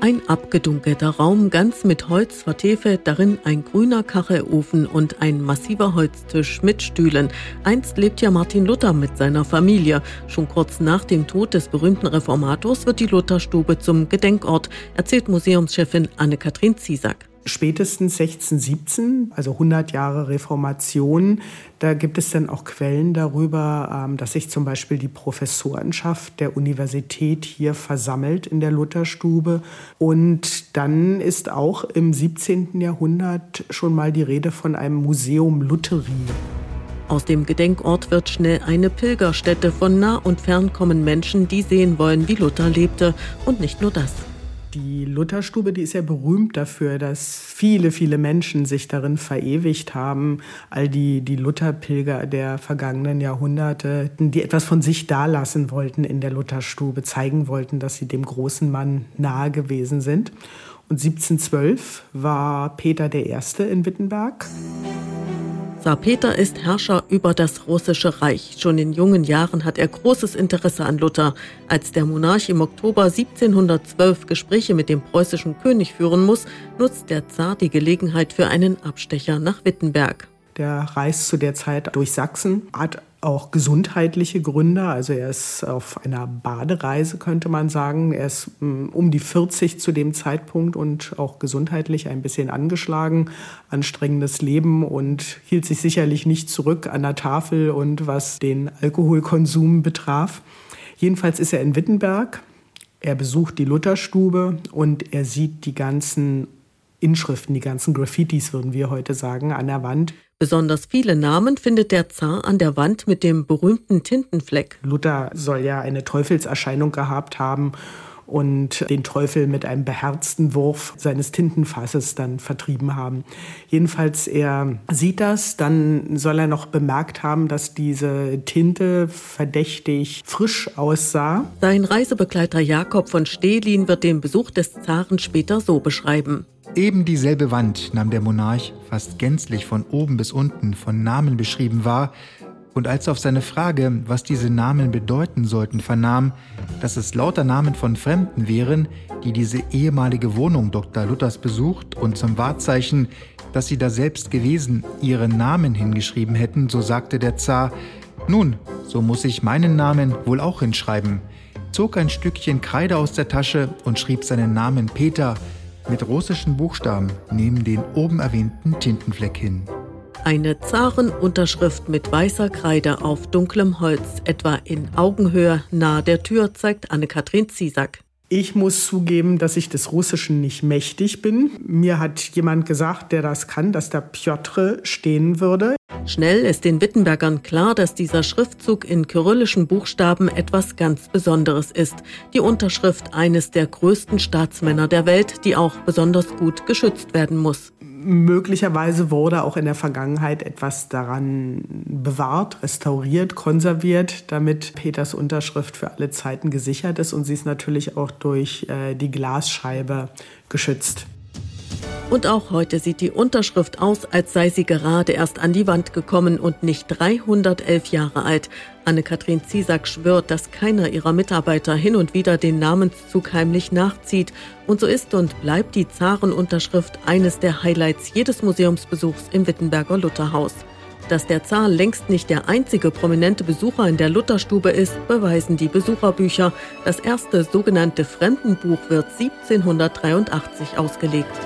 Ein abgedunkelter Raum, ganz mit Holz vertäfelt, darin ein grüner Kachelofen und ein massiver Holztisch mit Stühlen. Einst lebt ja Martin Luther mit seiner Familie. Schon kurz nach dem Tod des berühmten Reformators wird die Lutherstube zum Gedenkort, erzählt Museumschefin Anne-Kathrin Ziesack spätestens 1617, also 100 Jahre Reformation, da gibt es dann auch Quellen darüber, ähm, dass sich zum Beispiel die Professorenschaft der Universität hier versammelt in der Lutherstube. Und dann ist auch im 17. Jahrhundert schon mal die Rede von einem Museum Lutherie. Aus dem Gedenkort wird schnell eine Pilgerstätte. Von nah und fern kommen Menschen, die sehen wollen, wie Luther lebte. Und nicht nur das. Die Lutherstube, die ist ja berühmt dafür, dass viele, viele Menschen sich darin verewigt haben. All die, die Lutherpilger der vergangenen Jahrhunderte, die etwas von sich dalassen wollten in der Lutherstube, zeigen wollten, dass sie dem großen Mann nahe gewesen sind. Und 1712 war Peter I. in Wittenberg. Zar Peter ist Herrscher über das russische Reich. Schon in jungen Jahren hat er großes Interesse an Luther. Als der Monarch im Oktober 1712 Gespräche mit dem preußischen König führen muss, nutzt der Zar die Gelegenheit für einen Abstecher nach Wittenberg. Der reist zu der Zeit durch Sachsen, hat auch gesundheitliche Gründe. Also er ist auf einer Badereise, könnte man sagen. Er ist mm, um die 40 zu dem Zeitpunkt und auch gesundheitlich ein bisschen angeschlagen, anstrengendes Leben und hielt sich sicherlich nicht zurück an der Tafel und was den Alkoholkonsum betraf. Jedenfalls ist er in Wittenberg. Er besucht die Lutherstube und er sieht die ganzen Inschriften, die ganzen Graffitis, würden wir heute sagen, an der Wand. Besonders viele Namen findet der Zar an der Wand mit dem berühmten Tintenfleck. Luther soll ja eine Teufelserscheinung gehabt haben und den Teufel mit einem beherzten Wurf seines Tintenfasses dann vertrieben haben. Jedenfalls, er sieht das, dann soll er noch bemerkt haben, dass diese Tinte verdächtig frisch aussah. Sein Reisebegleiter Jakob von Stehlin wird den Besuch des Zaren später so beschreiben. Eben dieselbe Wand nahm der Monarch fast gänzlich von oben bis unten von Namen beschrieben wahr, und als er auf seine Frage, was diese Namen bedeuten sollten, vernahm, dass es lauter Namen von Fremden wären, die diese ehemalige Wohnung Dr. Luthers besucht und zum Wahrzeichen, dass sie da selbst gewesen, ihren Namen hingeschrieben hätten, so sagte der Zar, nun, so muss ich meinen Namen wohl auch hinschreiben, zog ein Stückchen Kreide aus der Tasche und schrieb seinen Namen Peter, mit russischen Buchstaben neben den oben erwähnten Tintenfleck hin. Eine Zarenunterschrift mit weißer Kreide auf dunklem Holz, etwa in Augenhöhe nahe der Tür, zeigt Anne-Kathrin Ziesack. Ich muss zugeben, dass ich des Russischen nicht mächtig bin. Mir hat jemand gesagt, der das kann, dass da Piotr stehen würde. Schnell ist den Wittenbergern klar, dass dieser Schriftzug in kyrillischen Buchstaben etwas ganz Besonderes ist. Die Unterschrift eines der größten Staatsmänner der Welt, die auch besonders gut geschützt werden muss. Möglicherweise wurde auch in der Vergangenheit etwas daran bewahrt, restauriert, konserviert, damit Peters Unterschrift für alle Zeiten gesichert ist und sie ist natürlich auch durch äh, die Glasscheibe geschützt. Und auch heute sieht die Unterschrift aus, als sei sie gerade erst an die Wand gekommen und nicht 311 Jahre alt. Anne-Kathrin Ziesack schwört, dass keiner ihrer Mitarbeiter hin und wieder den Namenszug heimlich nachzieht. Und so ist und bleibt die Zarenunterschrift eines der Highlights jedes Museumsbesuchs im Wittenberger Lutherhaus. Dass der Zar längst nicht der einzige prominente Besucher in der Lutherstube ist, beweisen die Besucherbücher. Das erste sogenannte Fremdenbuch wird 1783 ausgelegt.